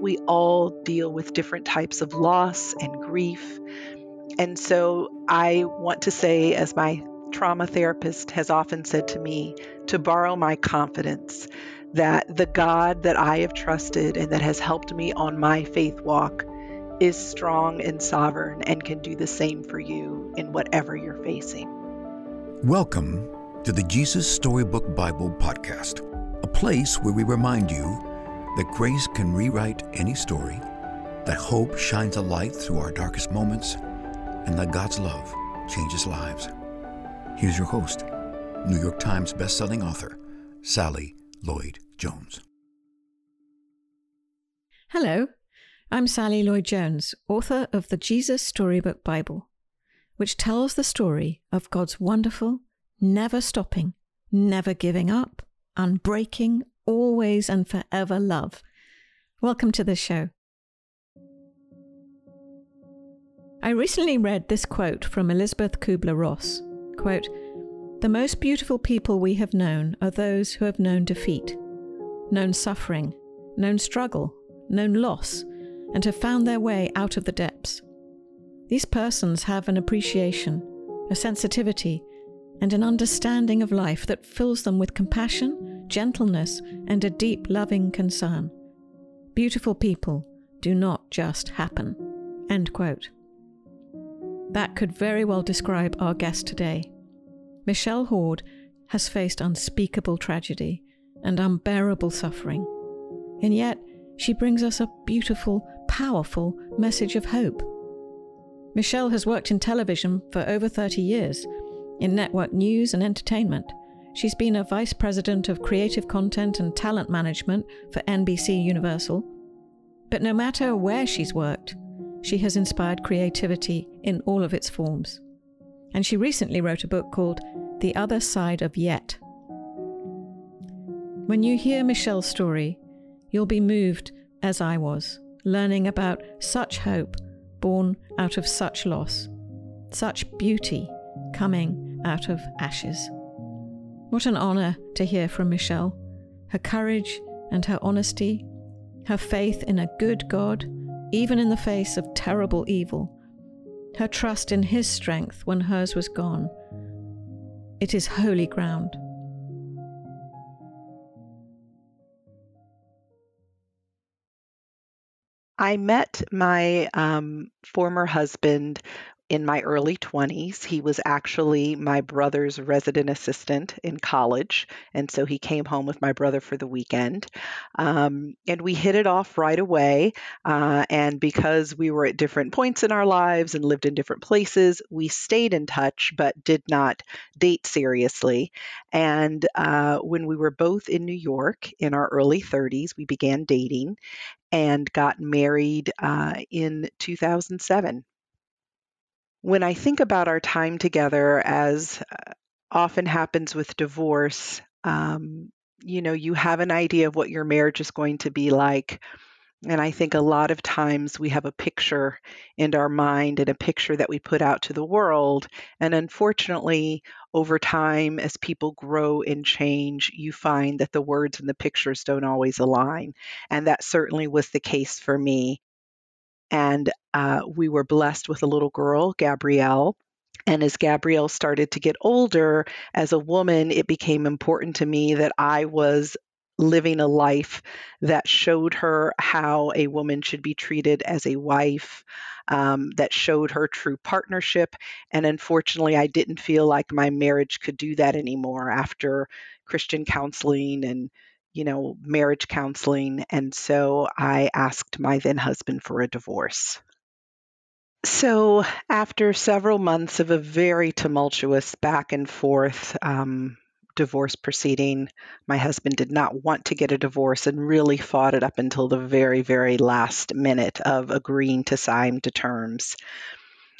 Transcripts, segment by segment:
we all deal with different types of loss and grief. And so I want to say, as my trauma therapist has often said to me, to borrow my confidence that the God that I have trusted and that has helped me on my faith walk is strong and sovereign and can do the same for you in whatever you're facing. Welcome to the Jesus Storybook Bible Podcast, a place where we remind you that grace can rewrite any story, that hope shines a light through our darkest moments, and that God's love changes lives. Here's your host, New York Times bestselling author, Sally Lloyd Jones. Hello, I'm Sally Lloyd Jones, author of the Jesus Storybook Bible, which tells the story of God's wonderful, never stopping, never giving up, unbreaking, always and forever love. Welcome to the show. I recently read this quote from Elisabeth Kübler Ross quote, The most beautiful people we have known are those who have known defeat, known suffering, known struggle, known loss, and have found their way out of the depths. These persons have an appreciation, a sensitivity, and an understanding of life that fills them with compassion, gentleness, and a deep loving concern. Beautiful people do not just happen. End quote. That could very well describe our guest today. Michelle Hord has faced unspeakable tragedy and unbearable suffering, and yet she brings us a beautiful, powerful message of hope. Michelle has worked in television for over 30 years in network news and entertainment. She's been a vice president of creative content and talent management for NBC Universal. But no matter where she's worked, she has inspired creativity in all of its forms. And she recently wrote a book called The Other Side of Yet. When you hear Michelle's story, you'll be moved as I was, learning about such hope born out of such loss, such beauty coming out of ashes. What an honour to hear from Michelle. Her courage and her honesty, her faith in a good God, even in the face of terrible evil, her trust in His strength when hers was gone. It is holy ground. I met my um, former husband in my early 20s. He was actually my brother's resident assistant in college. And so he came home with my brother for the weekend. Um, and we hit it off right away. Uh, and because we were at different points in our lives and lived in different places, we stayed in touch but did not date seriously. And uh, when we were both in New York in our early 30s, we began dating and got married uh, in 2007 when I think about our time together, as uh, often happens with divorce, um, you know, you have an idea of what your marriage is going to be like. And I think a lot of times we have a picture in our mind and a picture that we put out to the world. And unfortunately, over time, as people grow and change, you find that the words and the pictures don't always align. And that certainly was the case for me. And uh, we were blessed with a little girl, Gabrielle. And as Gabrielle started to get older, as a woman, it became important to me that I was living a life that showed her how a woman should be treated as a wife, um, that showed her true partnership. And unfortunately, I didn't feel like my marriage could do that anymore after Christian counseling and you know, marriage counseling. And so I asked my then husband for a divorce. So, after several months of a very tumultuous back and forth um, divorce proceeding, my husband did not want to get a divorce and really fought it up until the very, very last minute of agreeing to sign to terms.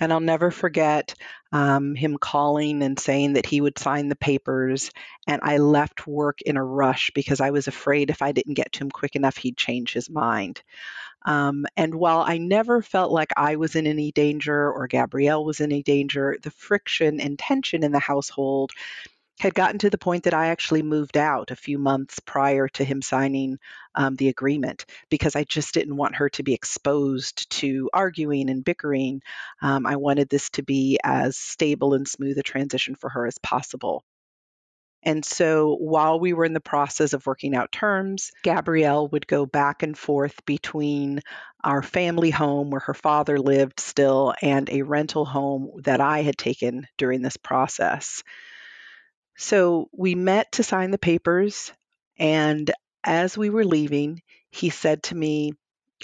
And I'll never forget um, him calling and saying that he would sign the papers. And I left work in a rush because I was afraid if I didn't get to him quick enough, he'd change his mind. Um, and while I never felt like I was in any danger or Gabrielle was in any danger, the friction and tension in the household had gotten to the point that I actually moved out a few months prior to him signing um, the agreement because I just didn't want her to be exposed to arguing and bickering. Um, I wanted this to be as stable and smooth a transition for her as possible. And so while we were in the process of working out terms, Gabrielle would go back and forth between our family home where her father lived still and a rental home that I had taken during this process. So we met to sign the papers. And as we were leaving, he said to me,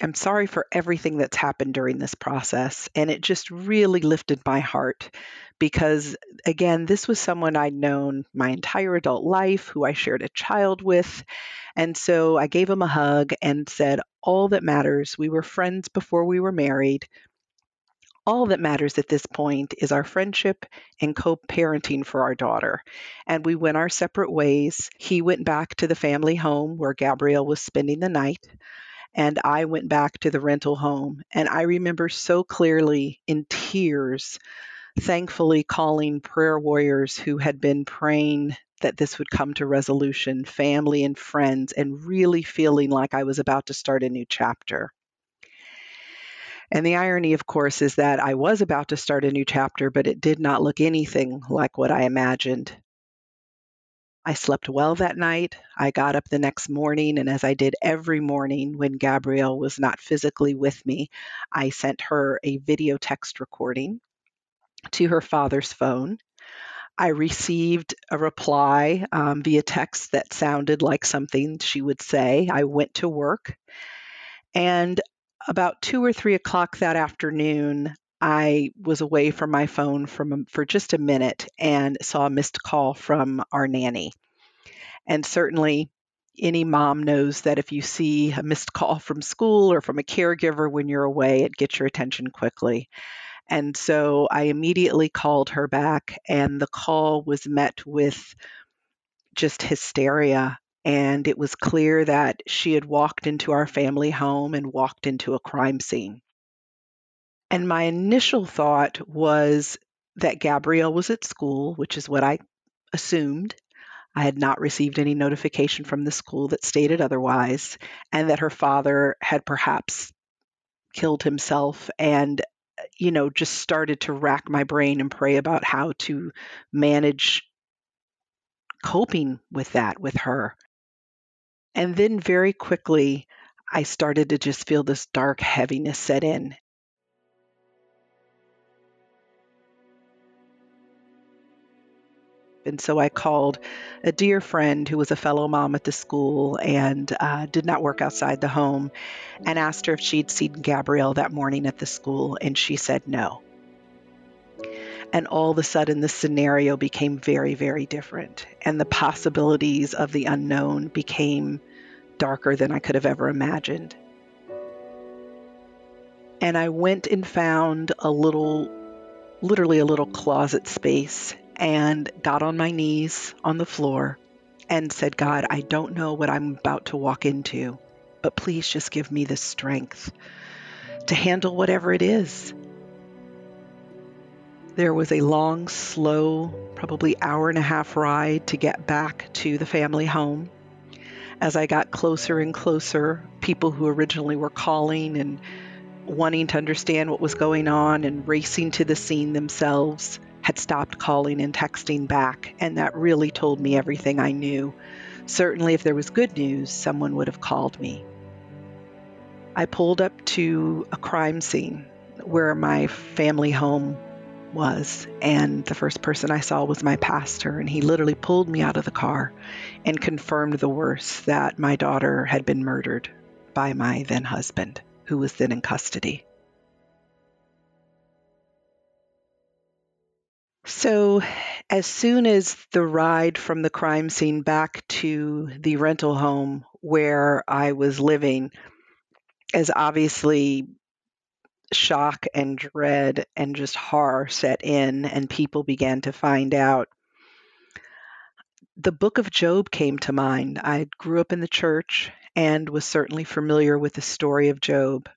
I'm sorry for everything that's happened during this process. And it just really lifted my heart because, again, this was someone I'd known my entire adult life, who I shared a child with. And so I gave him a hug and said, All that matters, we were friends before we were married. All that matters at this point is our friendship and co parenting for our daughter. And we went our separate ways. He went back to the family home where Gabrielle was spending the night and I went back to the rental home. And I remember so clearly in tears, thankfully calling prayer warriors who had been praying that this would come to resolution, family and friends, and really feeling like I was about to start a new chapter. And the irony, of course, is that I was about to start a new chapter, but it did not look anything like what I imagined. I slept well that night. I got up the next morning, and as I did every morning when Gabrielle was not physically with me, I sent her a video text recording to her father's phone. I received a reply um, via text that sounded like something she would say. I went to work, and about two or three o'clock that afternoon, I was away from my phone from for just a minute and saw a missed call from our nanny. And certainly any mom knows that if you see a missed call from school or from a caregiver when you're away, it gets your attention quickly. And so I immediately called her back, and the call was met with just hysteria. And it was clear that she had walked into our family home and walked into a crime scene. And my initial thought was that Gabrielle was at school, which is what I assumed. I had not received any notification from the school that stated otherwise, and that her father had perhaps killed himself and you know just started to rack my brain and pray about how to manage coping with that with her. And then very quickly I started to just feel this dark heaviness set in And so I called a dear friend who was a fellow mom at the school and uh, did not work outside the home and asked her if she'd seen Gabrielle that morning at the school. And she said no. And all of a sudden, the scenario became very, very different. And the possibilities of the unknown became darker than I could have ever imagined. And I went and found a little, literally a little closet space and got on my knees on the floor and said, God, I don't know what I'm about to walk into, but please just give me the strength to handle whatever it is. There was a long, slow, probably hour and a half ride to get back to the family home. As I got closer and closer, people who originally were calling and wanting to understand what was going on and racing to the scene themselves had stopped calling and texting back, and that really told me everything I knew. Certainly, if there was good news, someone would have called me. I pulled up to a crime scene where my family home was, and the first person I saw was my pastor, and he literally pulled me out of the car and confirmed the worst that my daughter had been murdered by my then husband, who was then in custody. So, as soon as the ride from the crime scene back to the rental home where I was living, as obviously shock and dread and just horror set in, and people began to find out, the book of Job came to mind. I grew up in the church and was certainly familiar with the story of Job.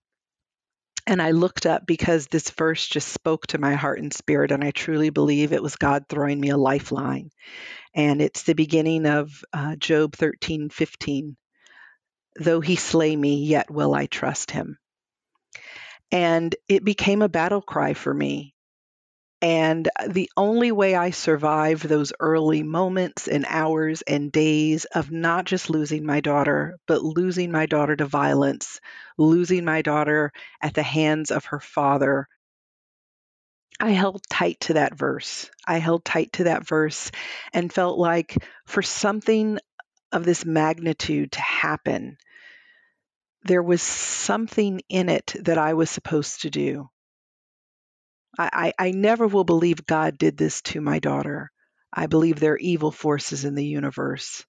And I looked up because this verse just spoke to my heart and spirit, and I truly believe it was God throwing me a lifeline. And it's the beginning of uh, Job 13 15. Though he slay me, yet will I trust him. And it became a battle cry for me. And uh, the only way I survived those early moments and hours and days of not just losing my daughter, but losing my daughter to violence, losing my daughter at the hands of her father, I held tight to that verse. I held tight to that verse and felt like for something of this magnitude to happen, there was something in it that I was supposed to do. I, I, I never will believe God did this to my daughter. I believe there are evil forces in the universe.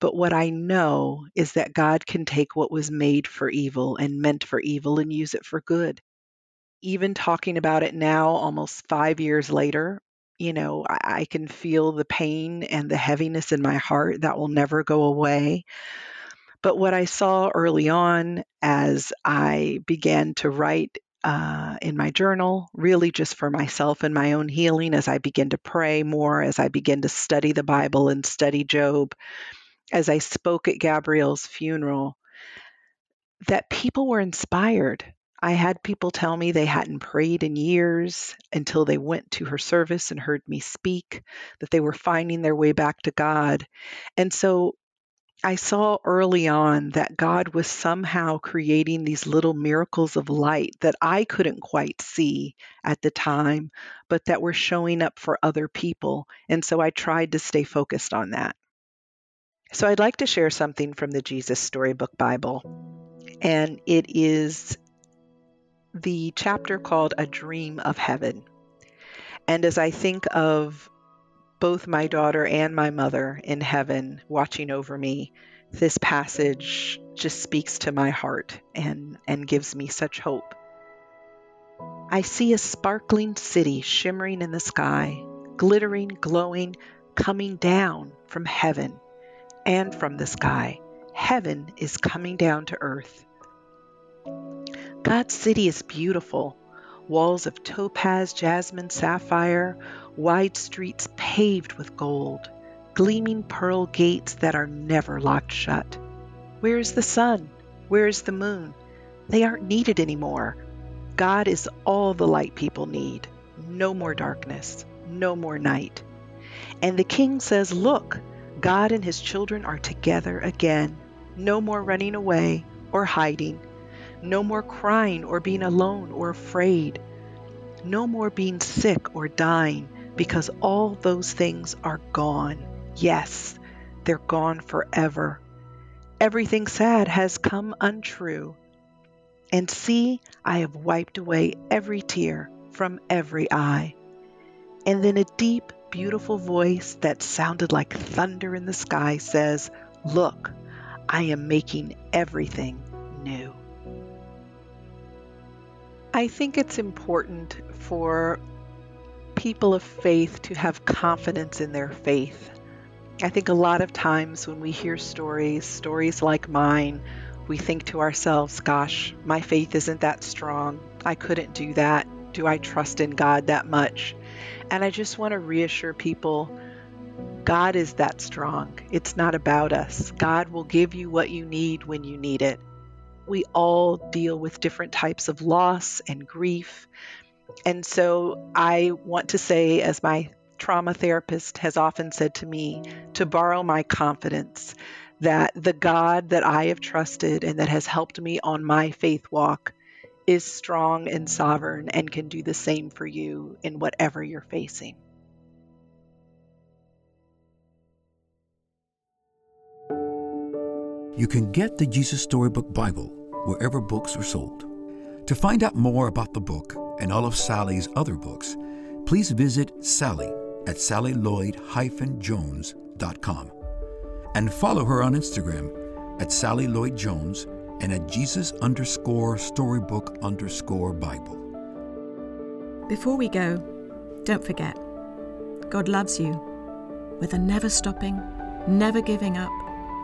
But what I know is that God can take what was made for evil and meant for evil and use it for good. Even talking about it now, almost five years later, you know, I, I can feel the pain and the heaviness in my heart that will never go away. But what I saw early on as I began to write uh, in my journal, really just for myself and my own healing, as I begin to pray more, as I begin to study the Bible and study Job, as I spoke at Gabrielle's funeral, that people were inspired. I had people tell me they hadn't prayed in years until they went to her service and heard me speak, that they were finding their way back to God. And so I saw early on that God was somehow creating these little miracles of light that I couldn't quite see at the time, but that were showing up for other people. And so I tried to stay focused on that. So I'd like to share something from the Jesus Storybook Bible, and it is the chapter called A Dream of Heaven. And as I think of both my daughter and my mother in heaven watching over me, this passage just speaks to my heart and, and gives me such hope. I see a sparkling city shimmering in the sky, glittering, glowing, coming down from heaven and from the sky. Heaven is coming down to earth. God's city is beautiful walls of topaz, jasper, sapphire, wide streets paved with gold, gleaming pearl gates that are never locked shut. Where is the sun? Where is the moon? They aren't needed anymore. God is all the light people need. No more darkness, no more night. And the king says, Look, God and his children are together again. No more running away or hiding. No more crying or being alone or afraid. No more being sick or dying because all those things are gone. Yes, they're gone forever. Everything sad has come untrue. And see, I have wiped away every tear from every eye. And then a deep, beautiful voice that sounded like thunder in the sky says, Look, I am making everything new. I think it's important for people of faith to have confidence in their faith. I think a lot of times when we hear stories, stories like mine, we think to ourselves, gosh, my faith isn't that strong. I couldn't do that. Do I trust in God that much? And I just want to reassure people God is that strong. It's not about us. God will give you what you need when you need it. We all deal with different types of loss and grief. And so I want to say, as my trauma therapist has often said to me, to borrow my confidence that the God that I have trusted and that has helped me on my faith walk is strong and sovereign and can do the same for you in whatever you're facing. You can get the Jesus Storybook Bible wherever books are sold. To find out more about the book and all of Sally's other books, please visit Sally at sallylloyd-jones.com and follow her on Instagram at Sally Lloyd Jones and at Jesus underscore storybook underscore Bible. Before we go, don't forget God loves you with a never stopping, never giving up,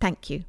Thank you.